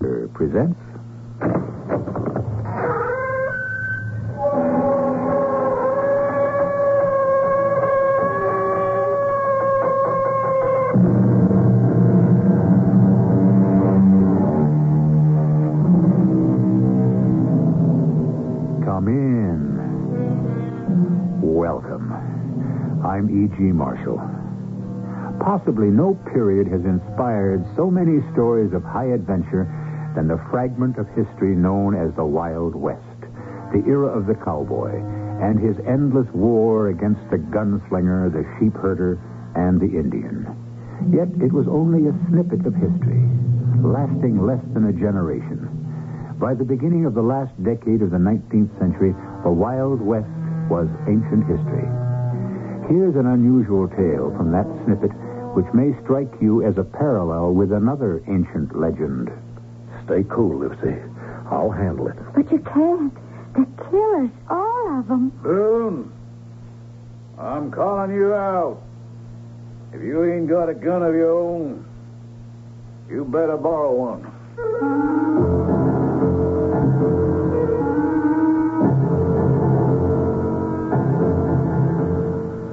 Uh, presents. Come in. Welcome. I'm E.G. Marshall. Possibly no period has inspired so many stories of high adventure than the fragment of history known as the Wild West, the era of the cowboy, and his endless war against the gunslinger, the sheep herder, and the Indian. Yet it was only a snippet of history, lasting less than a generation. By the beginning of the last decade of the 19th century, the Wild West was ancient history. Here's an unusual tale from that snippet which may strike you as a parallel with another ancient legend. Stay cool, Lucy. I'll handle it. But you can't. They're killers, all of them. Boone, I'm calling you out. If you ain't got a gun of your own, you better borrow one.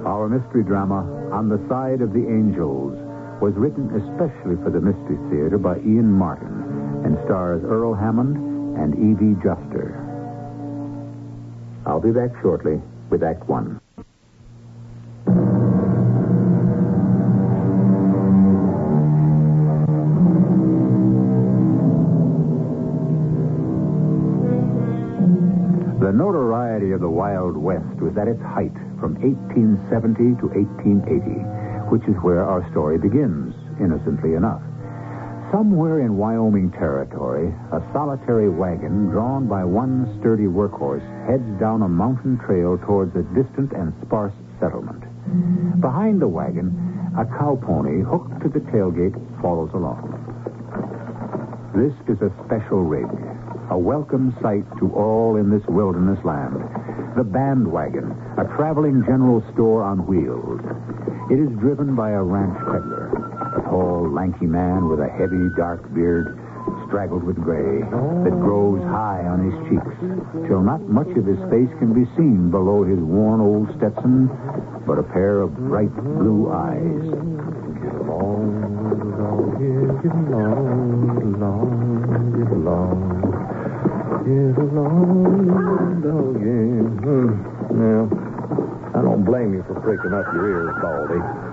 Our mystery drama, On the Side of the Angels, was written especially for the Mystery Theater by Ian Martin and stars Earl Hammond and Evie Juster. I'll be back shortly with Act One. The notoriety of the Wild West was at its height from 1870 to 1880, which is where our story begins, innocently enough. Somewhere in Wyoming territory, a solitary wagon drawn by one sturdy workhorse heads down a mountain trail towards a distant and sparse settlement. Behind the wagon, a cow pony hooked to the tailgate follows along. This is a special rig, a welcome sight to all in this wilderness land. The bandwagon, a traveling general store on wheels. It is driven by a ranch peddler, tall, lanky man with a heavy, dark beard straggled with gray that grows high on his cheeks, till not much of his face can be seen below his worn old Stetson, but a pair of bright blue eyes. Get along, get along, get along, get along. Get along, doggy. Hmm. Now, I don't blame you for pricking up your ears, Baldy.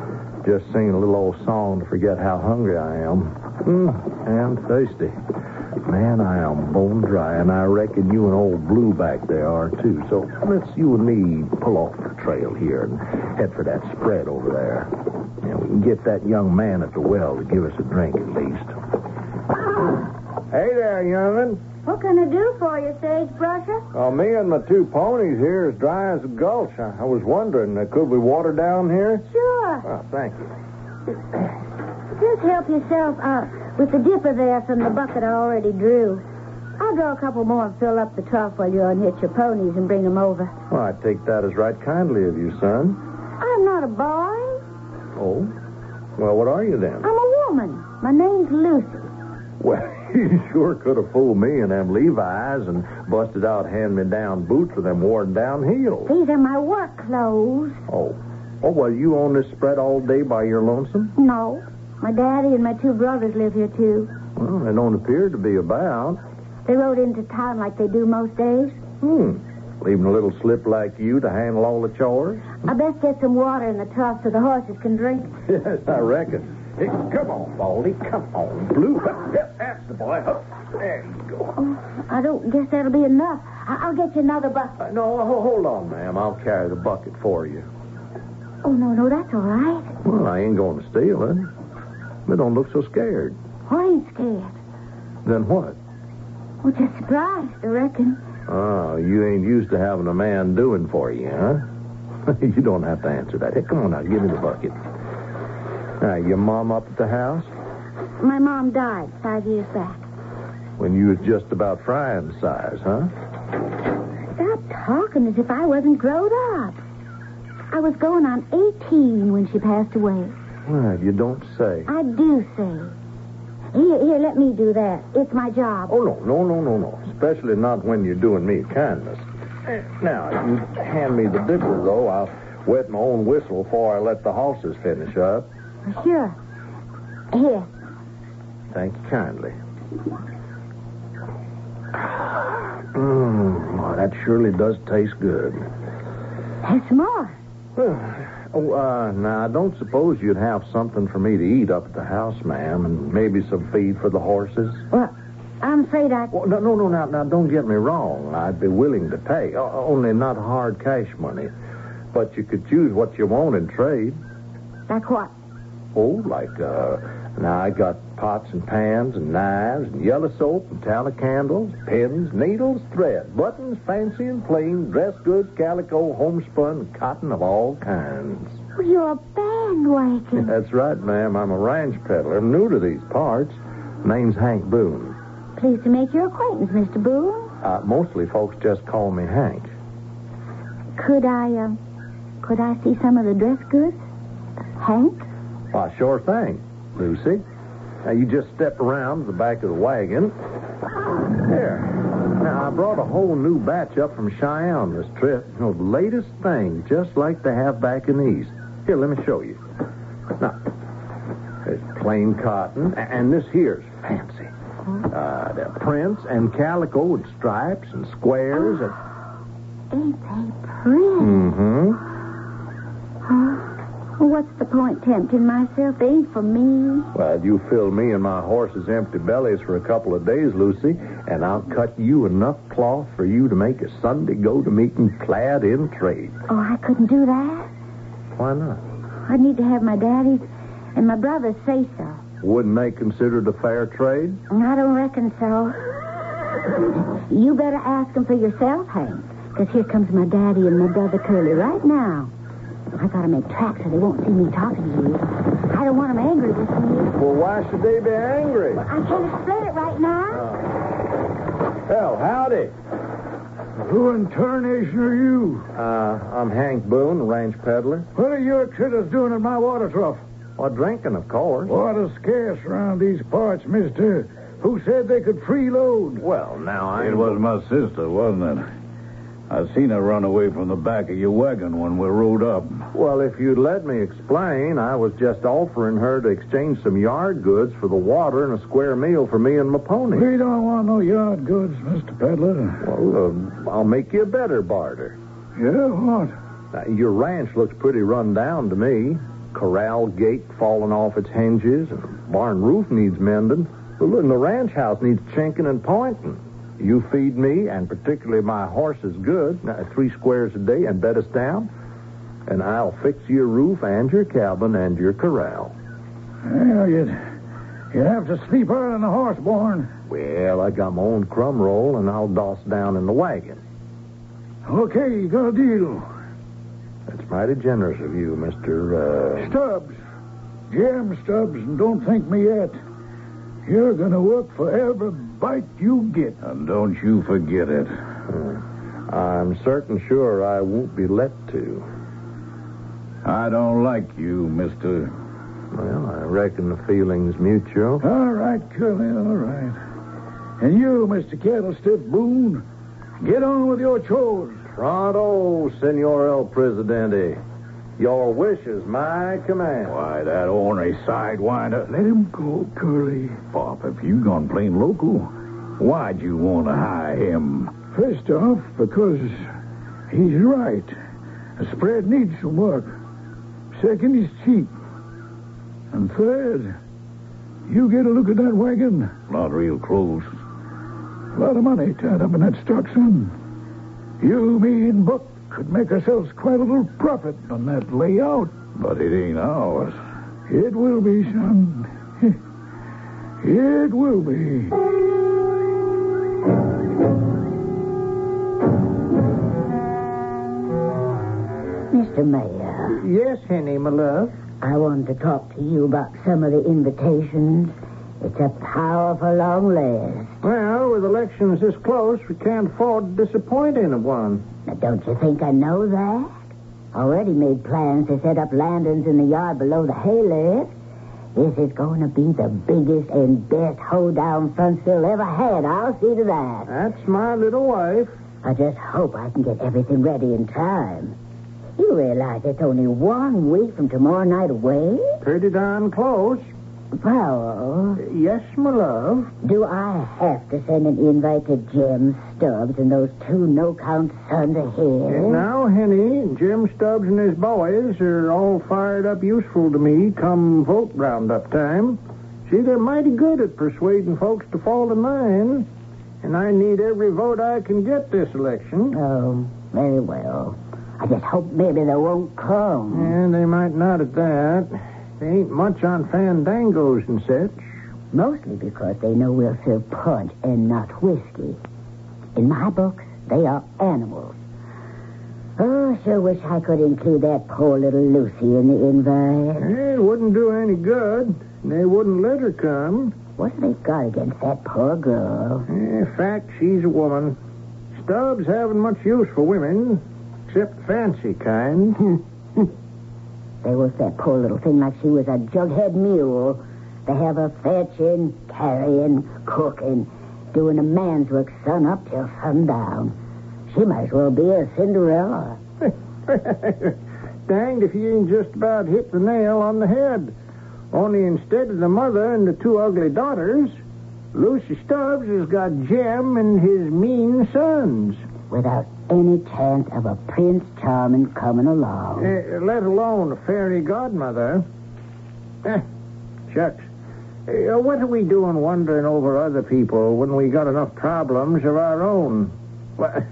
Just singing a little old song to forget how hungry I am. Hmm. And thirsty. Man, I am bone dry, and I reckon you and old Blue back there are, too. So let's you and me pull off the trail here and head for that spread over there. And we can get that young man at the well to give us a drink at least. Hey there, young'un. What can I do for you, Sagebrusher? Well, me and my two ponies here is dry as a gulch. I, I was wondering, uh, could we water down here? Sure. Oh, thank you. Just help yourself out with the dipper there from the bucket I already drew. I'll draw a couple more and fill up the trough while you unhitch your ponies and bring them over. Well, I take that as right kindly of you, son. I'm not a boy. Oh? Well, what are you then? I'm a woman. My name's Lucy. Well, you sure could have fooled me in them Levi's and busted out hand-me-down boots with them worn-down heels. These are my work clothes. Oh. Oh, well, you own this spread all day by your lonesome? No. My daddy and my two brothers live here, too. Well, they don't appear to be about. They rode into town like they do most days. Hmm. Leaving a little slip like you to handle all the chores? I best get some water in the trough so the horses can drink. Yes, I reckon. Hey, come on, Baldy. Come on, Blue. Yep, that's the boy. Hup. There you go. Oh, I don't guess that'll be enough. I- I'll get you another bucket. Uh, no, ho- hold on, ma'am. I'll carry the bucket for you. Oh, no, no, that's all right. Well, I ain't going to steal it. But don't look so scared. I ain't scared. Then what? Well, just surprised, I reckon. Oh, you ain't used to having a man doing for you, huh? you don't have to answer that. Hey, come on now, give me the bucket. Now, your mom up at the house? My mom died five years back. When you was just about frying size, huh? Stop talking as if I wasn't grown up. I was going on 18 when she passed away. Well, you don't say. I do say. Here, here, let me do that. It's my job. Oh, no, no, no, no, no. Especially not when you're doing me a kindness. Now, if you hand me the dipper, though, I'll wet my own whistle before I let the horses finish up. Sure. Here. Thank you kindly. Mmm, well, that surely does taste good. There's more. Oh, uh, now, I don't suppose you'd have something for me to eat up at the house, ma'am, and maybe some feed for the horses? Well, I'm afraid I... Well, no, no, no, now, now, don't get me wrong. I'd be willing to pay, only not hard cash money. But you could choose what you want in trade. Like what? Oh, like, uh, now I got pots and pans and knives and yellow soap and tallow candles, pins, needles, thread, buttons, fancy and plain, dress goods, calico, homespun, cotton of all kinds. Well, you're a bandwagon. That's right, ma'am. I'm a ranch peddler. I'm new to these parts. Name's Hank Boone. Pleased to make your acquaintance, Mr. Boone. Uh, mostly folks just call me Hank. Could I, uh, could I see some of the dress goods? Hank? Why, sure thing, Lucy. Now, you just step around to the back of the wagon. There. Now, I brought a whole new batch up from Cheyenne this trip. You know, the latest thing, just like they have back in the East. Here, let me show you. Now, there's plain cotton, and this here's fancy. Uh, there are prints and calico and stripes and squares and... Ain't they pretty? Mm-hmm. Well, what's the point tempting myself? They ain't for me. Well, you fill me and my horse's empty bellies for a couple of days, Lucy, and I'll cut you enough cloth for you to make a Sunday go-to-meeting clad in trade. Oh, I couldn't do that. Why not? I'd need to have my daddy's and my brother's say so. Wouldn't they consider it a fair trade? I don't reckon so. You better ask 'em for yourself, Hank. Because here comes my daddy and my brother Curly right now. I gotta make tracks so they won't see me talking to you. I don't want them angry with me. Well, why should they be angry? I can't explain it right now. Hell, howdy. Who in tarnation are you? Uh, I'm Hank Boone, ranch peddler. What are your critters doing in my water trough? Well, drinking, of course. Water's scarce around these parts, mister. Who said they could freeload? Well, now I... It was my sister, wasn't it? I seen her run away from the back of your wagon when we rode up. Well, if you'd let me explain, I was just offering her to exchange some yard goods for the water and a square meal for me and my pony. We don't want no yard goods, Mr. Peddler. Well, uh, I'll make you a better barter. Yeah, what? Now, your ranch looks pretty run down to me. Corral gate falling off its hinges, and barn roof needs mending. The ranch house needs chinking and pointing. You feed me, and particularly my horses, good, three squares a day, and bed us down, and I'll fix your roof and your cabin and your corral. Well, you'd, you'd have to sleep out on the horse barn. Well, I got my own crumb roll, and I'll doss down in the wagon. Okay, you got a deal. That's mighty generous of you, Mr. Uh... Stubbs. Jim Stubbs, and don't think me yet. You're gonna work for every bite you get. And don't you forget it. uh, I'm certain sure I won't be let to. I don't like you, mister. Well, I reckon the feeling's mutual. All right, Curly, all right. And you, Mr. Candlestick Boone, get on with your chores. Pronto, Senor El Presidente. Your wish is my command. Why, that ornery sidewinder. Let him go, Curly. Pop, if you gone plain local, why'd you want to hire him? First off, because he's right. The spread needs some work. Second, he's cheap. And third, you get a look at that wagon. Not real close. A lot of money tied up in that stock, son. You, me, and Buck could make ourselves quite a little profit on that layout. But it ain't ours. It will be, son. It will be. Mr. Mayor, Yes, Henny, my love. I want to talk to you about some of the invitations. It's a powerful long list. Well, with elections this close, we can't afford to disappoint anyone. Now, don't you think I know that? Already made plans to set up lanterns in the yard below the hay lift. This is going to be the biggest and best hoedown Frontsville ever had. I'll see to that. That's my little wife. I just hope I can get everything ready in time. You realize it's only one week from tomorrow night away? Pretty darn close. Powell, Yes, my love. do I have to send an invite to Jim Stubbs and those two no-count sons of his? Now, Henny, Jim Stubbs and his boys are all fired up useful to me come vote roundup time. See, they're mighty good at persuading folks to fall in line. And I need every vote I can get this election. Oh, very well. I just hope maybe they won't come. And they might not at that. They ain't much on fandangos and such. Mostly because they know we'll serve punch and not whiskey. In my books, they are animals. Oh, I sure wish I could include that poor little Lucy in the invite. It wouldn't do any good. They wouldn't let her come. What's they got against that poor girl? In fact, she's a woman. Stubbs haven't much use for women, except fancy kind. They work that poor little thing like she was a jughead mule. They have her fetching, carrying, cooking, doing a man's work sun up till sundown. She might as well be a Cinderella. Danged if you ain't just about hit the nail on the head. Only instead of the mother and the two ugly daughters, Lucy Stubbs has got Jim and his mean sons. Without any chance of a Prince Charming coming along. Eh, let alone a fairy godmother. Eh, shucks. Eh, what are we doing wondering over other people when we got enough problems of our own? What,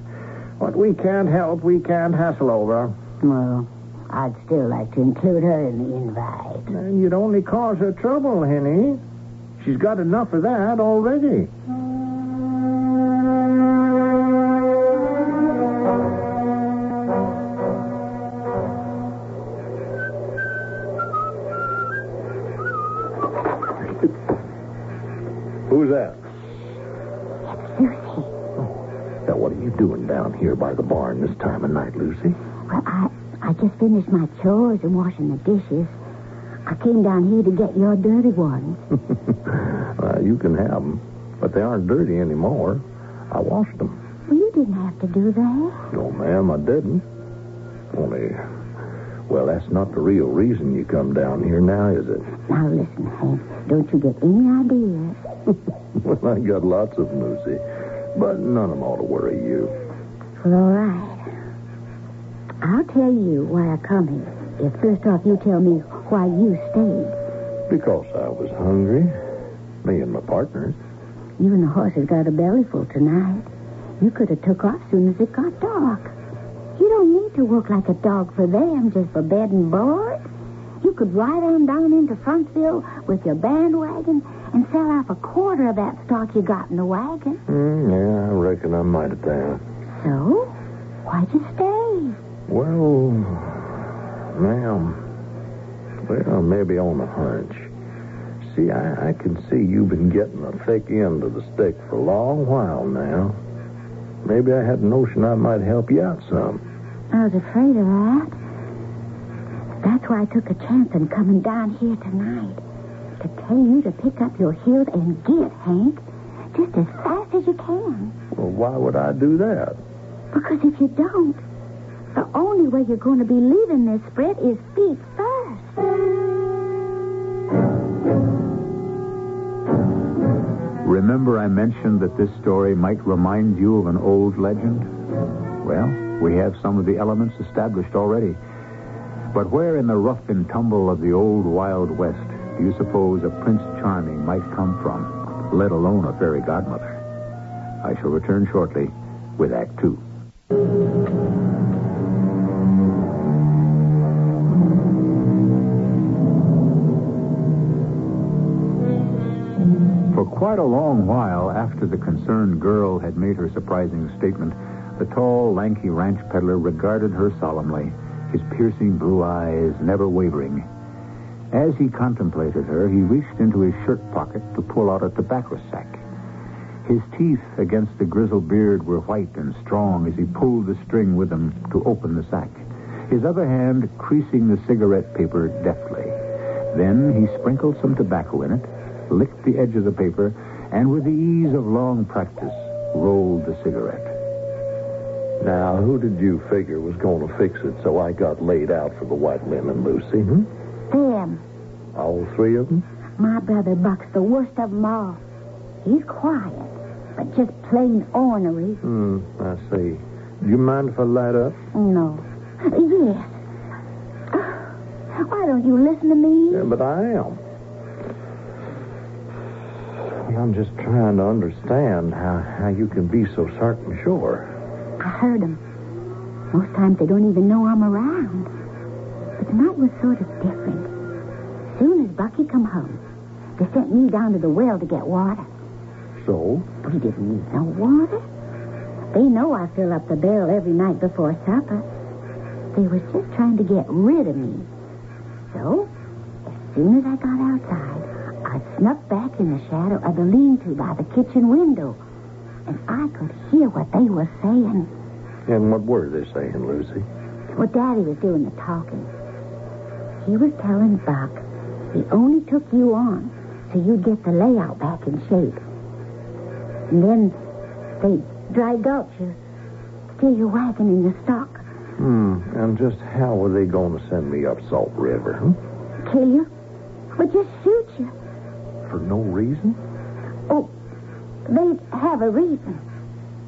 what we can't help, we can't hassle over. Well, I'd still like to include her in the invite. And you'd only cause her trouble, Henny. She's got enough of that already. Who's here by the barn this time of night, Lucy? Well, I, I just finished my chores and washing the dishes. I came down here to get your dirty ones. Uh, you can have them, but they aren't dirty anymore. I washed them. Well, you didn't have to do that. No, ma'am, I didn't. Only, well, that's not the real reason you come down here now, is it? Now listen, Hank. Don't you get any ideas. well, I got lots of them, Lucy, but none of them ought to worry you. Well, all right. I'll tell you why I come here. If first off you tell me why you stayed. Because I was hungry. Me and my partners. You and the horses got a bellyful tonight. You could have took off soon as it got dark. You don't need to work like a dog for them just for bed and board. You could ride on down into Frontsville with your bandwagon and sell off a quarter of that stock you got in the wagon. Mm, yeah, I reckon I might have done. So, why'd you stay? Well, ma'am, well, maybe on a hunch. See, I, I can see you've been getting a thick end of the stick for a long while now. Maybe I had a notion I might help you out some. I was afraid of that. That's why I took a chance on coming down here tonight. To tell you to pick up your heels and get, Hank. Just as fast as you can. Well, why would I do that? Because if you don't, the only way you're going to be leaving this spread is feet first. Remember I mentioned that this story might remind you of an old legend? Well, we have some of the elements established already. But where in the rough and tumble of the old Wild West do you suppose a Prince Charming might come from, let alone a fairy godmother? I shall return shortly with Act Two. For quite a long while after the concerned girl had made her surprising statement, the tall, lanky ranch peddler regarded her solemnly, his piercing blue eyes never wavering. As he contemplated her, he reached into his shirt pocket to pull out a tobacco sack. His teeth against the grizzled beard were white and strong as he pulled the string with him to open the sack, his other hand creasing the cigarette paper deftly. Then he sprinkled some tobacco in it, licked the edge of the paper, and with the ease of long practice, rolled the cigarette. Now, who did you figure was going to fix it so I got laid out for the white linen, Lucy? Hmm? Them. All three of them? My brother Buck's the worst of 'em all. He's quiet, but just plain ornery. Hmm, I see. Do you mind if I light up? No. Yes. Why don't you listen to me? Yeah, but I am. I'm just trying to understand how, how you can be so certain sure. I heard 'em. Most times they don't even know I'm around. But tonight was sort of different. Soon as Bucky come home, they sent me down to the well to get water. So? We didn't need no water. They know I fill up the barrel every night before supper. They was just trying to get rid of me. So, as soon as I got outside, I snuck back in the shadow of the lean-to by the kitchen window. And I could hear what they were saying. And what were they saying, Lucy? Well, Daddy was doing the talking. He was telling Buck he only took you on so you'd get the layout back in shape. And then they dry gulch you, steer your wagon in the stock, Hmm, and just how were they going to send me up Salt River? Hmm? kill you, or just shoot you. For no reason? Oh, they'd have a reason.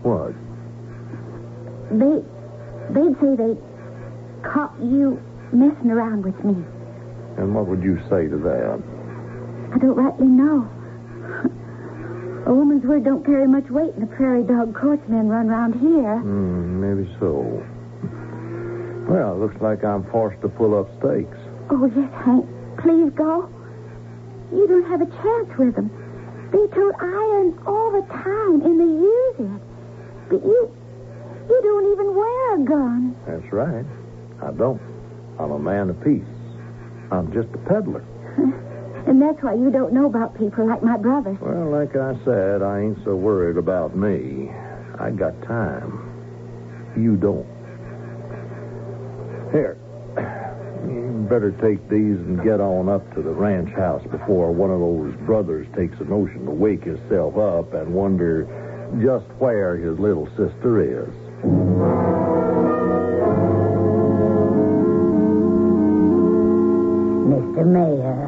What? They, they'd say they caught you messing around with me. And what would you say to that? I don't rightly know. A woman's word don't carry much weight in the prairie dog courts men run round here. Hmm, maybe so. Well, it looks like I'm forced to pull up stakes. Oh, yes, Hank. Please go. You don't have a chance with them. They tote iron all the time, and they use it. But you, you don't even wear a gun. That's right. I don't. I'm a man of peace. I'm just a peddler. And that's why you don't know about people like my brothers. Well, like I said, I ain't so worried about me. I got time. You don't. Here. You better take these and get on up to the ranch house before one of those brothers takes a notion to wake himself up and wonder just where his little sister is. Mr. Mayor,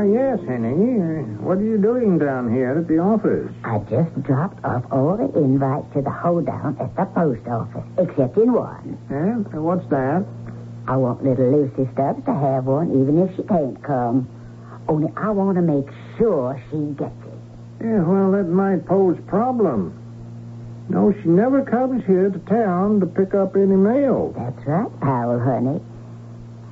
Why, yes, Henny. What are you doing down here at the office? I just dropped off all the invites to the hoedown at the post office, except in one. Yeah? What's that? I want little Lucy Stubbs to have one, even if she can't come. Only I want to make sure she gets it. Yeah, well, that might pose a problem. No, she never comes here to town to pick up any mail. That's right, Powell, honey.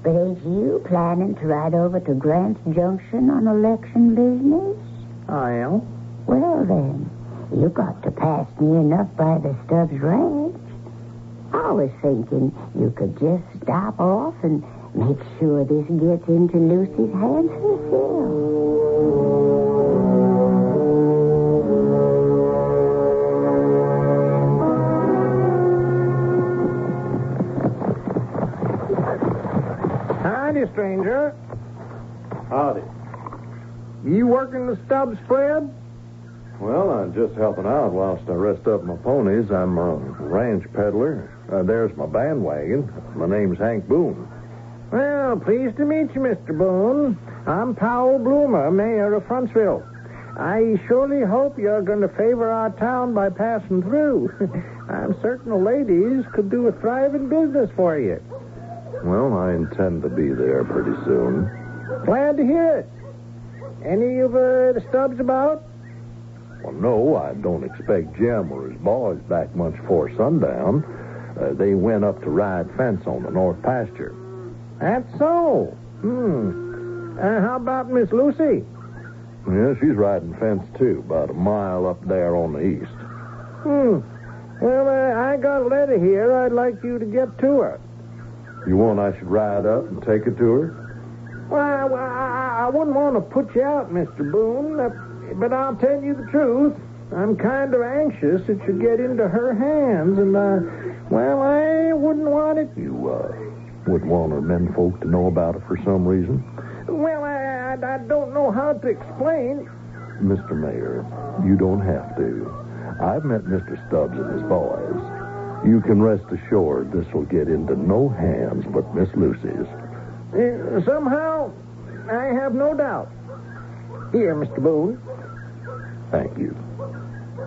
But ain't you planning to ride over to Grant's Junction on election business? I am. Well, then, you got to pass me enough by the Stubbs Ranch. I was thinking you could just stop off and make sure this gets into Lucy's hands herself. Stranger. Howdy. You working the Stubbs spread? Well, I'm just helping out whilst I rest up my ponies. I'm a ranch peddler. Uh, there's my bandwagon. My name's Hank Boone. Well, pleased to meet you, Mr. Boone. I'm Powell Bloomer, mayor of Frontsville. I surely hope you're going to favor our town by passing through. I'm certain the ladies could do a thriving business for you. Well, I intend to be there pretty soon. Glad to hear it. Any of uh, the Stubbs about? Well, no, I don't expect Jim or his boys back much before sundown. Uh, they went up to ride fence on the north pasture. That's so. Hmm. Uh, how about Miss Lucy? Yeah, she's riding fence, too, about a mile up there on the east. Hmm. Well, uh, I got a letter here I'd like you to get to her. You want I should ride up and take it to her? Well, I, I wouldn't want to put you out, Mr. Boone, uh, but I'll tell you the truth. I'm kind of anxious it should get into her hands, and, uh, well, I wouldn't want it. You, uh, wouldn't want her men folk to know about it for some reason? Well, I, I, I don't know how to explain. Mr. Mayor, you don't have to. I've met Mr. Stubbs and his boys. You can rest assured this will get into no hands but Miss Lucy's. Uh, somehow, I have no doubt. Here, Mr. Boone. Thank you.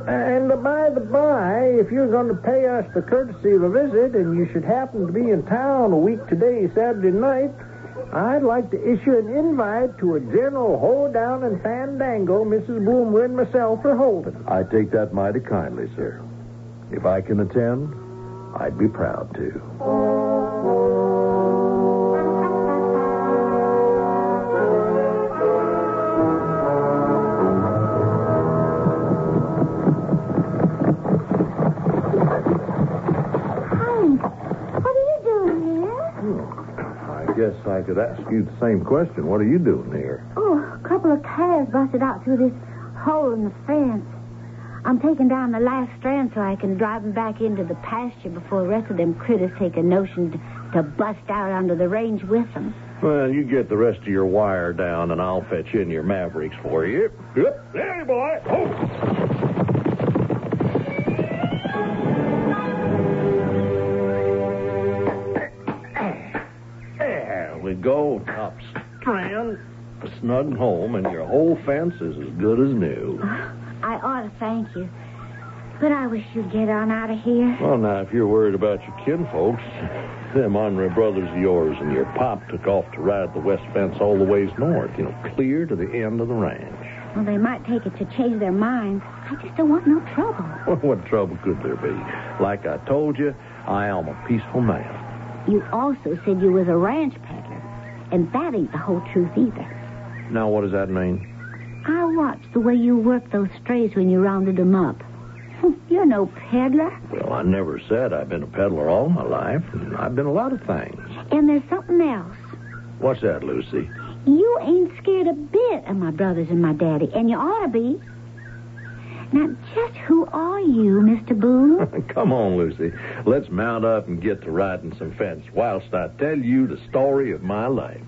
And by the by, if you're going to pay us the courtesy of a visit and you should happen to be in town a week today, Saturday night, I'd like to issue an invite to a general hoedown and fandango Mrs. Bloomer and myself are holding. I take that mighty kindly, sir. If I can attend, I'd be proud to. Hank, what are you doing here? Hmm. I guess I could ask you the same question. What are you doing here? Oh, a couple of calves busted out through this hole in the fence. I'm taking down the last strand so I can drive them back into the pasture before the rest of them critters take a notion to, to bust out onto the range with them. Well, you get the rest of your wire down, and I'll fetch in your Mavericks for you. Yep. Hey, boy. Oh. There we go, top strand. Snug home, and your whole fence is as good as new. I ought to thank you. But I wish you'd get on out of here. Well, now, if you're worried about your kinfolks, them Honore brothers of yours and your pop took off to ride the west fence all the ways north, you know, clear to the end of the ranch. Well, they might take it to change their minds. I just don't want no trouble. Well, what trouble could there be? Like I told you, I am a peaceful man. You also said you was a ranch peddler, and that ain't the whole truth either. Now, what does that mean? I watched the way you worked those strays when you rounded them up. Hmm, you're no peddler. Well, I never said I've been a peddler all my life. and I've been a lot of things. And there's something else. What's that, Lucy? You ain't scared a bit of my brothers and my daddy, and you ought to be. Now, just who are you, Mr. Boone? Come on, Lucy. Let's mount up and get to riding some fence whilst I tell you the story of my life.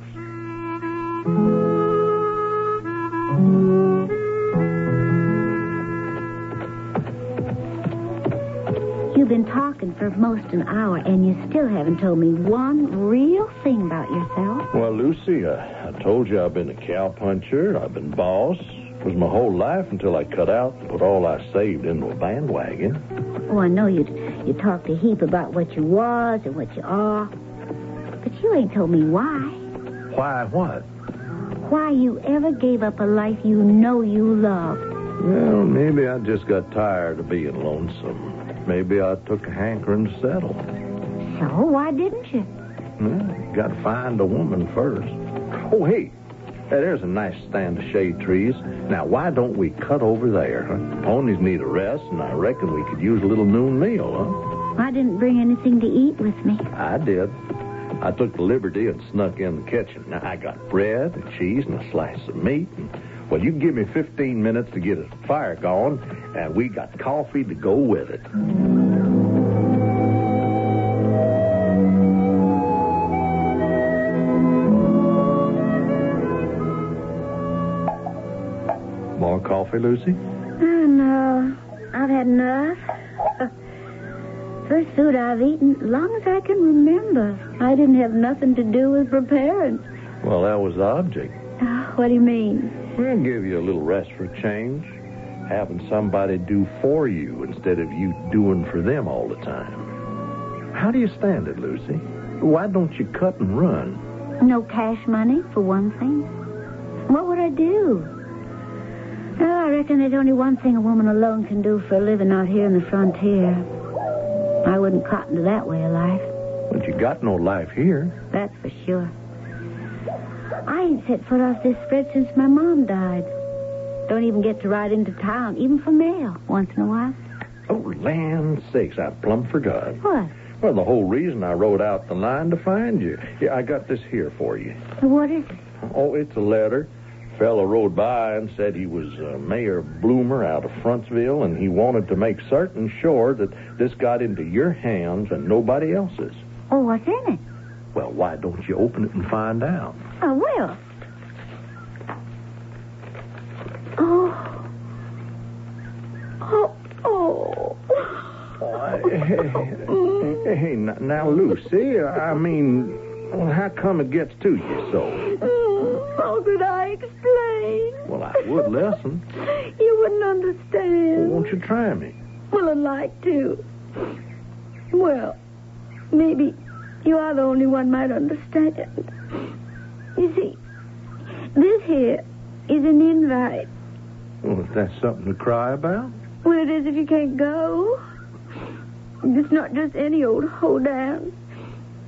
Been talking for most an hour, and you still haven't told me one real thing about yourself. Well, Lucy, I, I told you I've been a cowpuncher. I've been boss. It was my whole life until I cut out and put all I saved into a bandwagon. Oh, I know you you talked a heap about what you was and what you are, but you ain't told me why. Why, what? Why you ever gave up a life you know you loved. Well, maybe I just got tired of being lonesome. Maybe I took a hankering to settle. So why didn't you? Well, got to find a woman first. Oh, hey. There's a nice stand of shade trees. Now, why don't we cut over there? Huh? Ponies need a rest, and I reckon we could use a little noon meal, huh? I didn't bring anything to eat with me. I did. I took the liberty and snuck in the kitchen. Now, I got bread and cheese and a slice of meat. And, well, you give me 15 minutes to get a fire going, and we got coffee to go with it. More coffee, Lucy? Oh, no. I've had enough. Uh, first food I've eaten as long as I can remember. I didn't have nothing to do with preparing. Well, that was the object. Oh, what do you mean? We'll give you a little rest for a change. Having somebody do for you instead of you doing for them all the time. How do you stand it, Lucy? Why don't you cut and run? No cash money, for one thing. What would I do? Oh, I reckon there's only one thing a woman alone can do for a living out here in the frontier. I wouldn't cotton to that way of life. But you got no life here. That's for sure. I ain't set foot off this spread since my mom died. Don't even get to ride into town, even for mail, once in a while. Oh, land sakes, I plumb forgot. What? Well, the whole reason I rode out the line to find you. Yeah, I got this here for you. What is it? Oh, it's a letter. Fella rode by and said he was uh, Mayor Bloomer out of Frontsville, and he wanted to make certain sure that this got into your hands and nobody else's. Oh, what's in it? Well, why don't you open it and find out? I will. Oh. Oh. Oh. Uh, hey, hey, hey, now, Lucy, I mean, how come it gets to you so? Mm, how could I explain? Well, I would listen. you wouldn't understand. Well, won't you try me? Well, I'd like to. Well, maybe you are the only one might understand. You see, this here is an invite. Well, if that's something to cry about. Well, it is if you can't go. It's not just any old hoedown.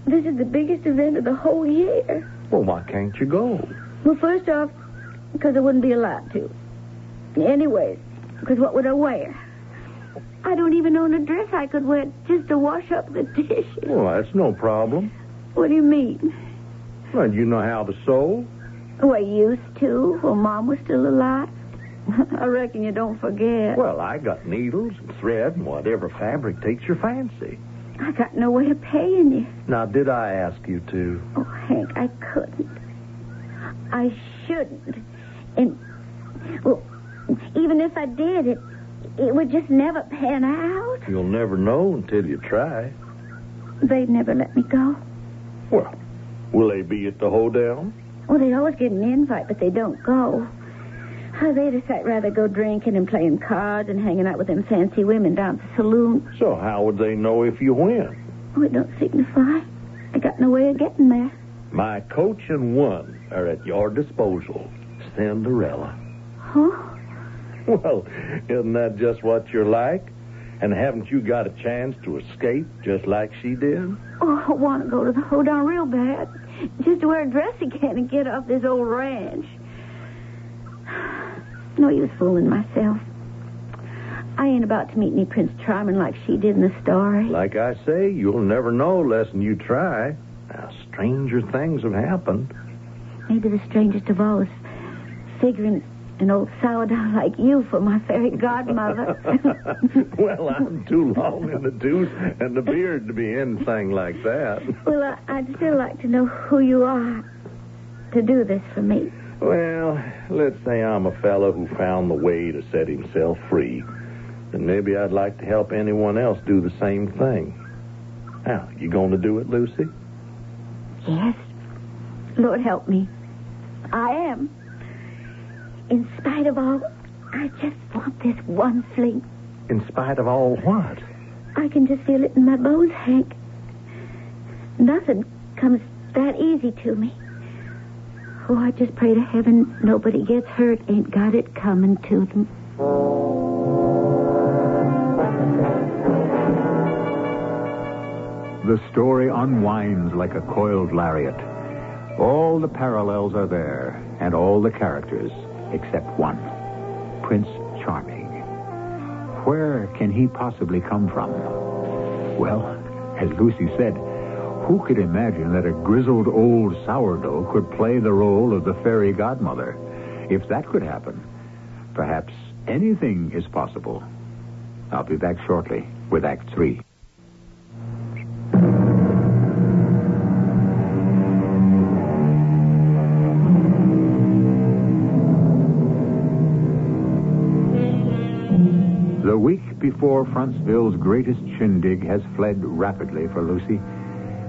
This is the biggest event of the whole year. Well, why can't you go? Well, first off, because I wouldn't be allowed to. Anyways, because what would I wear? I don't even own a dress I could wear just to wash up the dishes. Well, that's no problem. What do you mean? Well, you know how to sew? I used to when Mom was still alive. I reckon you don't forget. Well, I got needles and thread and whatever fabric takes your fancy. I got no way of paying you. Now, did I ask you to? Oh, Hank, I couldn't. I shouldn't. And, well, even if I did, it, it would just never pan out. You'll never know until you try. They'd never let me go. Well, will they be at the hoedown? Well, they always get an invite, but they don't go. Oh, they decide rather go drinking and playing cards and hanging out with them fancy women down at the saloon. So how would they know if you win? Oh, it don't signify. I got no way of getting there. My coach and one are at your disposal. Cinderella. Huh? Well, isn't that just what you're like? And haven't you got a chance to escape just like she did? Oh, I want to go to the hoedown real bad. Just to wear a dress again and get off this old ranch. No use fooling myself. I ain't about to meet any Prince Charming like she did in the story. Like I say, you'll never know less than you try. Now, stranger things have happened. Maybe the strangest of all is figuring an old sourdough like you for my fairy godmother. well, I'm too long in the tooth and the beard to be anything like that. well, I, I'd still like to know who you are to do this for me. Well, let's say I'm a fellow who found the way to set himself free. Then maybe I'd like to help anyone else do the same thing. Now, you going to do it, Lucy? Yes. Lord help me. I am. In spite of all, I just want this one fling. In spite of all what? I can just feel it in my bones, Hank. Nothing comes that easy to me. Oh, I just pray to heaven nobody gets hurt, ain't got it coming to them. The story unwinds like a coiled lariat. All the parallels are there, and all the characters, except one Prince Charming. Where can he possibly come from? Well, as Lucy said, who could imagine that a grizzled old sourdough could play the role of the fairy godmother? If that could happen, perhaps anything is possible. I'll be back shortly with Act Three. Before Frontsville's greatest shindig has fled rapidly for Lucy.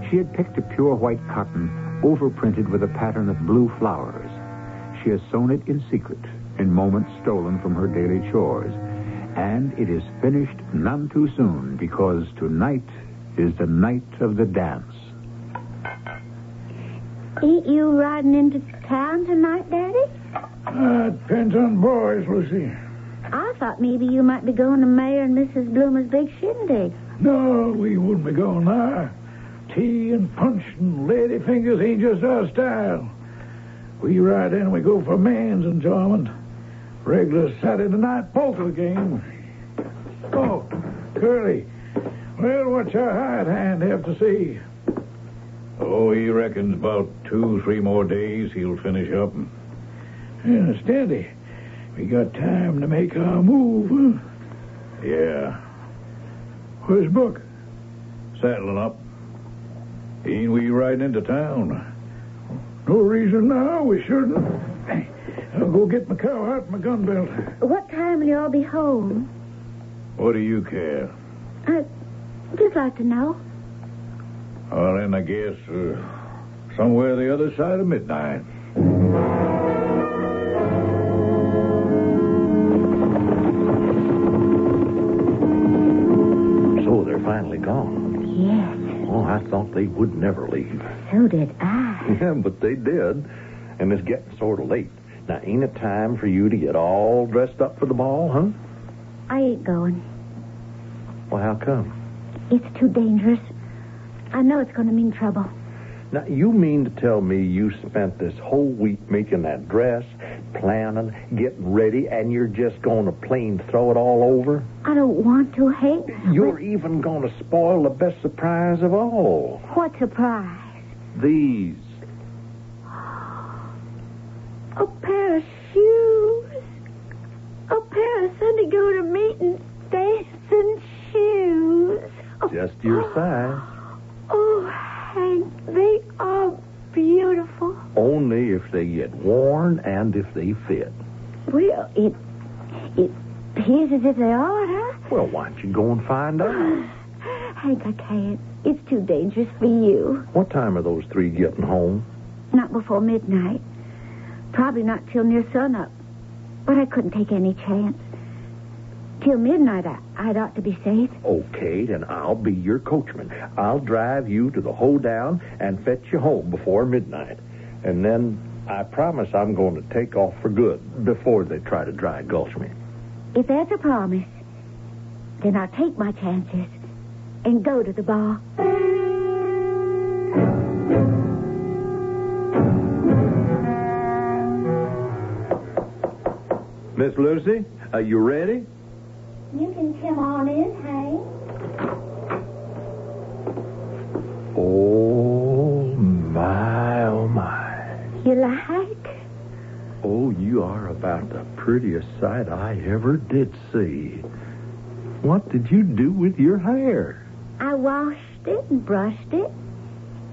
She had picked a pure white cotton, overprinted with a pattern of blue flowers. She has sewn it in secret, in moments stolen from her daily chores. And it is finished none too soon, because tonight is the night of the dance. Ain't you riding into town tonight, Daddy? Uh, depends on boys, Lucy. I thought maybe you might be going to Mayor and Mrs. Bloomer's big shindig. No, we wouldn't be going there. Tea and punch and lady fingers ain't just our style. We ride in and we go for man's enjoyment. Regular Saturday night poker game. Oh, Curly. Well, what's your hired hand have to say? Oh, he reckons about two, three more days he'll finish up. Yeah, steady. We got time to make our move, huh? Yeah, Where's Buck? saddling up. Ain't we riding into town? No reason now we shouldn't. I'll go get my cow out and my gun belt. What time will you all be home? What do you care? I'd just like to know. Well, then I guess uh, somewhere the other side of midnight. Oh, I thought they would never leave. so did I. Yeah, but they did. And it's getting sort of late. Now, ain't it time for you to get all dressed up for the ball, huh? I ain't going. Well, how come? It's too dangerous. I know it's going to mean trouble. Now, you mean to tell me you spent this whole week making that dress, planning, getting ready, and you're just going to plain throw it all over? I don't want to, Hank. You're even going to spoil the best surprise of all. What surprise? These. A pair of shoes. A pair of Sunday go to meeting dancing shoes. Just your size. They are beautiful. Only if they get worn and if they fit. Well, it it appears as if they are, huh? Well, why don't you go and find out? Hank, I can't. It's too dangerous for you. What time are those three getting home? Not before midnight. Probably not till near sunup. But I couldn't take any chance. Till midnight, I, I'd ought to be safe. Okay, then I'll be your coachman. I'll drive you to the hoedown and fetch you home before midnight. And then I promise I'm going to take off for good before they try to dry gulch me. If that's a promise, then I'll take my chances and go to the bar. Miss Lucy, are you ready? You can come on in, Hank. Oh, my, oh, my. You like? Oh, you are about the prettiest sight I ever did see. What did you do with your hair? I washed it and brushed it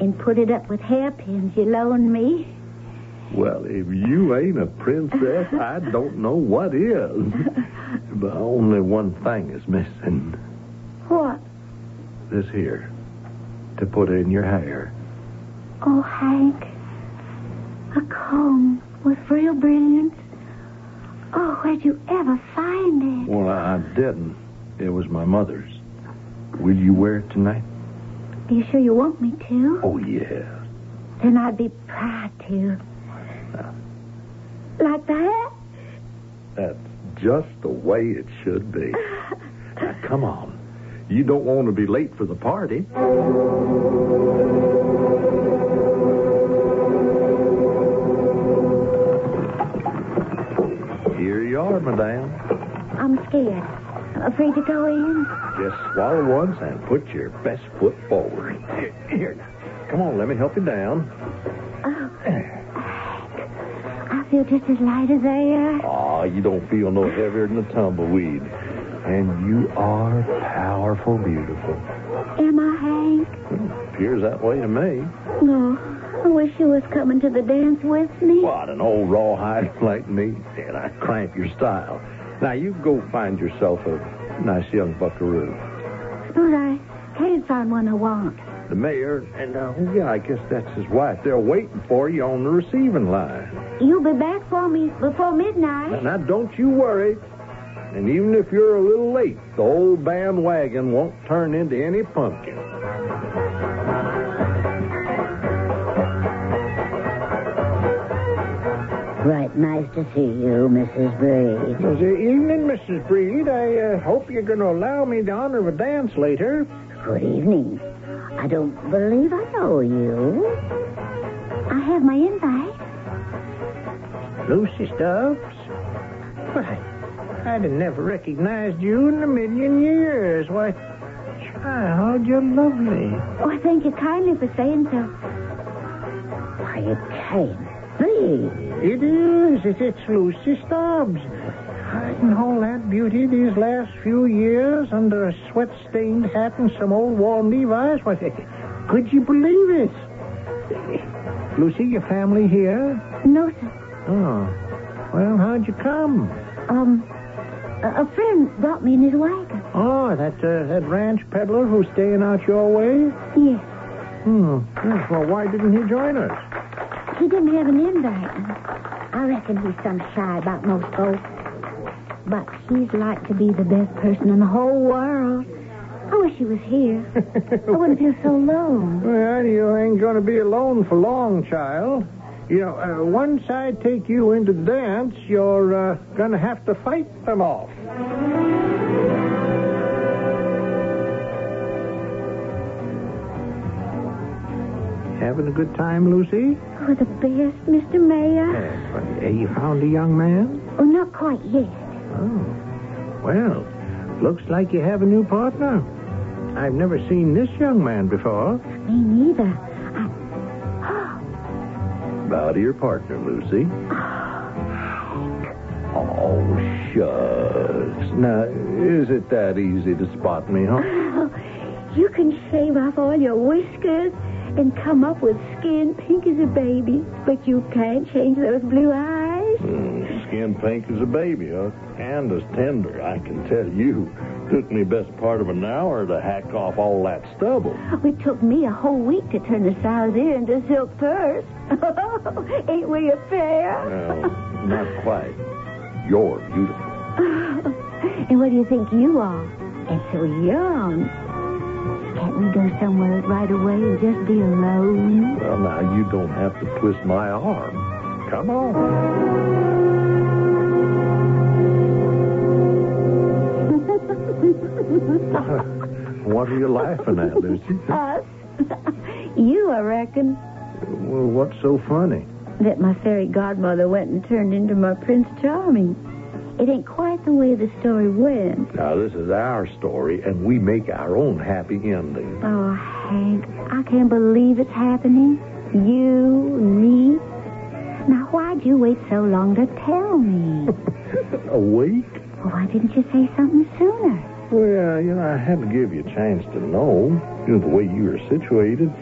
and put it up with hairpins you loaned me. Well, if you ain't a princess, I don't know what is. But only one thing is missing. What? This here. To put in your hair. Oh, Hank. A comb with real brilliance. Oh, where'd you ever find it? Well, I didn't. It was my mother's. Will you wear it tonight? Are you sure you want me to? Oh, yeah. Then I'd be proud to. Like that? That's just the way it should be. Now, come on. You don't want to be late for the party. Here you are, madame. I'm scared. I'm afraid to go in. Just swallow once and put your best foot forward. Here, here. Come on, let me help you down. Oh, feel just as light as air. Aw, you don't feel no heavier than a tumbleweed. And you are powerful beautiful. Am I, Hank? Hmm, appears that way to me. No. I wish you was coming to the dance with me. What, an old rawhide like me? And I cramp your style. Now, you go find yourself a nice young buckaroo. Suppose I can't find one I want. The mayor, and, uh, yeah, I guess that's his wife. They're waiting for you on the receiving line. You'll be back for me before Now, midnight. now, don't you worry. And even if you're a little late, the old bandwagon won't turn into any pumpkin. Right nice to see you, Mrs. Breed. Good evening, Mrs. Breed. I uh, hope you're going to allow me the honor of a dance later. Good evening. I don't believe I know you. I have my invite. Lucy Stubbs? Why, I'd have never recognized you in a million years. Why, child, you're lovely. Oh, I thank you kindly for saying so. Why, you can't be. It is. It's, it's Lucy Stubbs. Hiding all that beauty these last few years under a sweat-stained hat and some old worn Levi's. Why, could you believe it? Lucy, your family here? No, sir. Oh. Well, how'd you come? Um, A, friend brought me in his wagon. Oh, that uh, that ranch peddler who's staying out your way? Yes. Hmm. Yes, well, why didn't he join us? He didn't have an invite. I reckon he's some shy about most folks. But he's like to be the best person in the whole world. I wish he was here. I wouldn't feel so alone. Well, you ain't going to be alone for long, child. You know, uh, once I take you into the dance, you're uh, going to have to fight them off. Having a good time, Lucy? Oh, the best, Mr. Mayor. Yes. Uh, you found a young man? Oh, not quite yet. Oh. Well, looks like you have a new partner. I've never seen this young man before. Me neither. Bow to your partner, Lucy. Oh, shucks. Now, is it that easy to spot me, huh? Oh, you can shave off all your whiskers and come up with skin pink as a baby, but you can't change those blue eyes. Hmm, skin pink as a baby, huh? And as tender, I can tell you. Took me best part of an hour to hack off all that stubble. It took me a whole week to turn the sow's ear into silk purse. Ain't we a pair? Well, not quite. You're beautiful. and what do you think you are? And so young. Can't we go somewhere right away and just be alone? Well, now, you don't have to twist my arm. Come on. What are you laughing at, Lucy? Us? Uh, you, I reckon. Well, what's so funny? That my fairy godmother went and turned into my Prince Charming. It ain't quite the way the story went. Now, this is our story, and we make our own happy ending. Oh, Hank, I can't believe it's happening. You, me. Now, why'd you wait so long to tell me? A week? Well, why didn't you say something sooner? Well, you know, I had to give you a chance to know, you know, the way you were situated.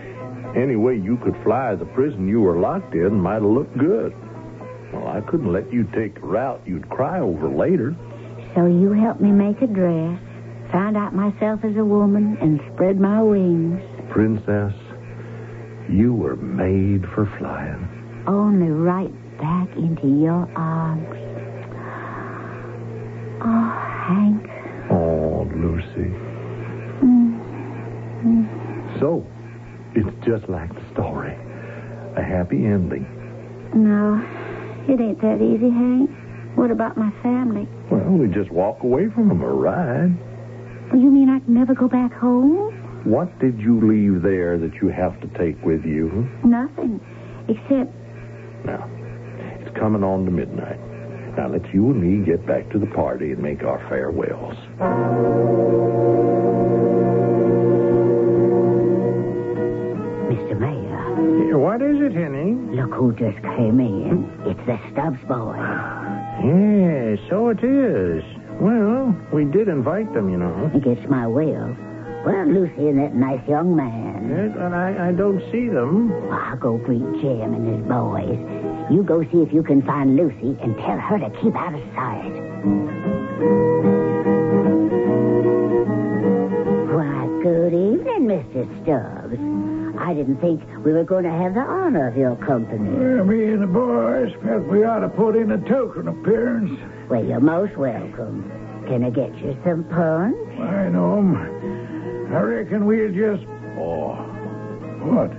Any way you could fly the prison you were locked in might have looked good. Well, I couldn't let you take the route you'd cry over later. So you helped me make a dress, found out myself as a woman, and spread my wings. Princess, you were made for flying. Only right back into your arms. Oh, Hank. Lucy. Mm-hmm. So, it's just like the story. A happy ending. No, it ain't that easy, Hank. What about my family? Well, we just walk away from them or ride. You mean I can never go back home? What did you leave there that you have to take with you? Nothing. Except, Now, it's coming on to midnight. Now, let's you and me get back to the party and make our farewells. Mr. Mayor, What is it, Henny? look who just came in. It's the Stubbs boy. Yes, so it is. Well, we did invite them, you know. Against my will. Well, Lucy and that nice young man. Yes, and I, I don't see them. I'll go greet Jim and his boys. You go see if you can find Lucy and tell her to keep out of sight. Why, good evening, Mr. Stubbs. I didn't think we were going to have the honor of your company. Well, me and the boys felt we ought to put in a token appearance. Well, you're most welcome. Can I get you some punch? I know 'em. I reckon we'll just. Oh, What?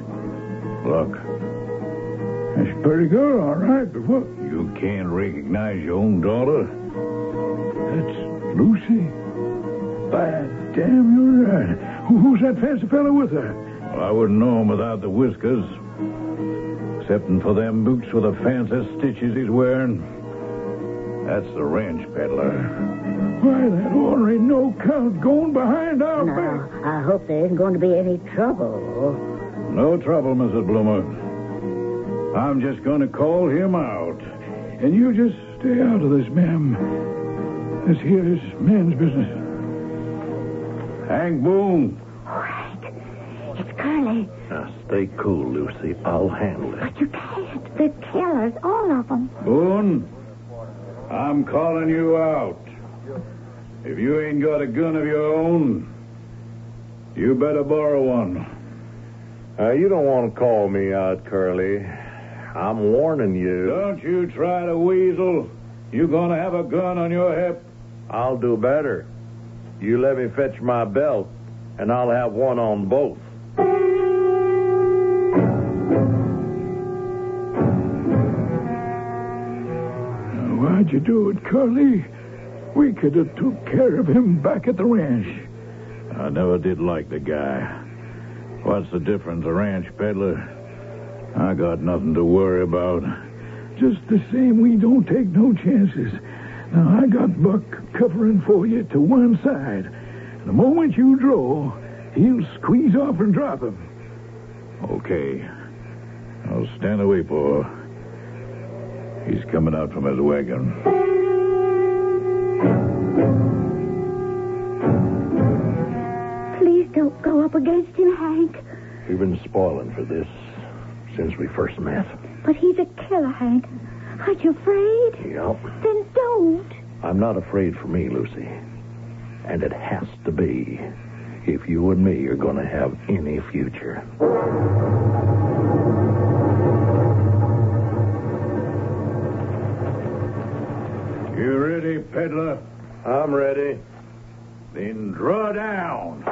look. That's pretty good, all right, but what? You can't recognize your own daughter? That's Lucy. By damn, you're right. Who- Who's that fancy fellow with her? Well, I wouldn't know him without the whiskers. Excepting for them boots with the fancy stitches he's wearing. That's the ranch peddler. Why, that ornery no count going behind our No, back. I hope there isn't going to be any trouble. No trouble, Mrs. Bloomer. I'm just going to call him out. And you just stay out of this, ma'am. This here is man's business. Hank Boone. Oh, Hank, it's Curly. Now, stay cool, Lucy. I'll handle it. But you can't. They're killers, all of them. Boone, I'm calling you out. If you ain't got a gun of your own, you better borrow one. Uh, you don't want to call me out, Curly. I'm warning you. Don't you try to weasel. You're gonna have a gun on your hip? I'll do better. You let me fetch my belt, and I'll have one on both. Why'd you do it, Curly? We could have took care of him back at the ranch. I never did like the guy. What's the difference, a ranch peddler? I got nothing to worry about. Just the same, we don't take no chances. Now, I got Buck covering for you to one side. The moment you draw, he'll squeeze off and drop him. Okay. I'll stand away, for. He's coming out from his wagon. Please don't go up against him, Hank. You've been spoiling for this since we first met. But he's a killer, Hank. Aren't you afraid? Yep. Then don't. I'm not afraid for me, Lucy. And it has to be if you and me are going to have any future. You ready, peddler? I'm ready. Then draw down.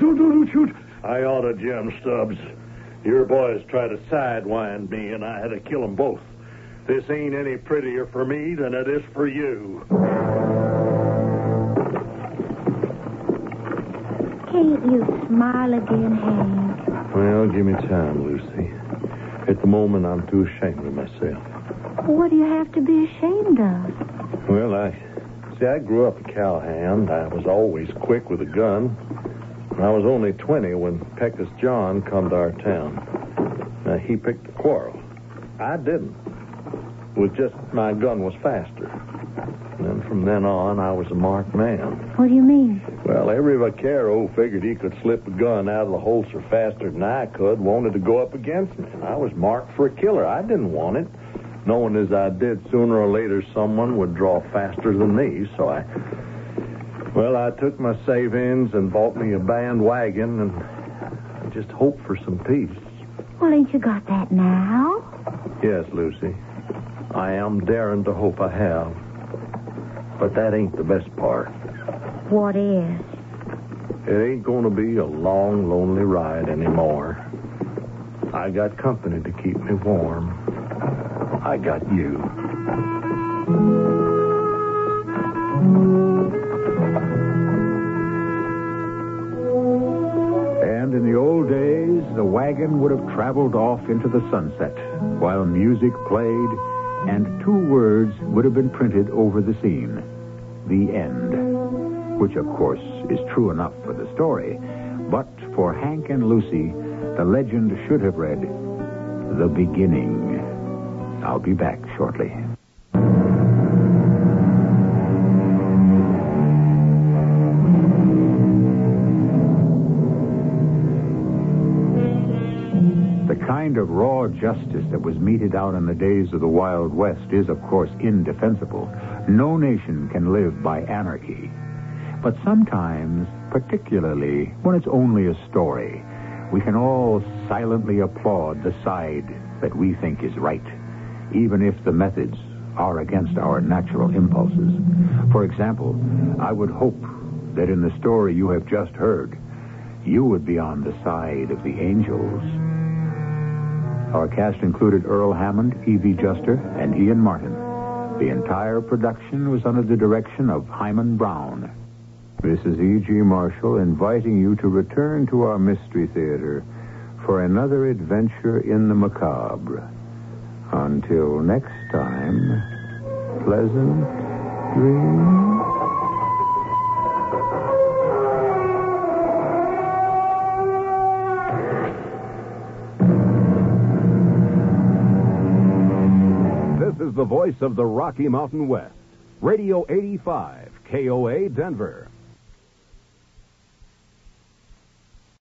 Don't, don't, don't shoot. I ought to, Jim Stubbs. Your boys tried to sidewind me, and I had to kill them both. This ain't any prettier for me than it is for you. Can't you smile again, Hank? Well, give me time, Lucy. At the moment, I'm too ashamed of myself. What do you have to be ashamed of? Well, I see. I grew up a cowhand. I was always quick with a gun. I was only 20 when Pecos John come to our town. Now, he picked the quarrel. I didn't. It was just my gun was faster. And then from then on, I was a marked man. What do you mean? Well, every vaquero figured he could slip a gun out of the holster faster than I could, wanted to go up against me. And I was marked for a killer. I didn't want it. Knowing as I did, sooner or later someone would draw faster than me, so I. Well, I took my savings and bought me a bandwagon and I just hoped for some peace. Well, ain't you got that now? Yes, Lucy. I am daring to hope I have. But that ain't the best part. What is? It ain't going to be a long, lonely ride anymore. I got company to keep me warm. I got you. And in the old days, the wagon would have traveled off into the sunset while music played and two words would have been printed over the scene the end. Which, of course, is true enough for the story. But for Hank and Lucy, the legend should have read the beginning. I'll be back shortly. Kind of raw justice that was meted out in the days of the Wild West is, of course, indefensible. No nation can live by anarchy. But sometimes, particularly when it's only a story, we can all silently applaud the side that we think is right, even if the methods are against our natural impulses. For example, I would hope that in the story you have just heard, you would be on the side of the angels. Our cast included Earl Hammond, Evie Juster, and Ian Martin. The entire production was under the direction of Himan Brown. Is E.G. Marshall inviting you to return to our Mystery Theater for another adventure in the macabre. Until next time, pleasant dreams. The voice of the Rocky Mountain West. Radio 85, KOA Denver.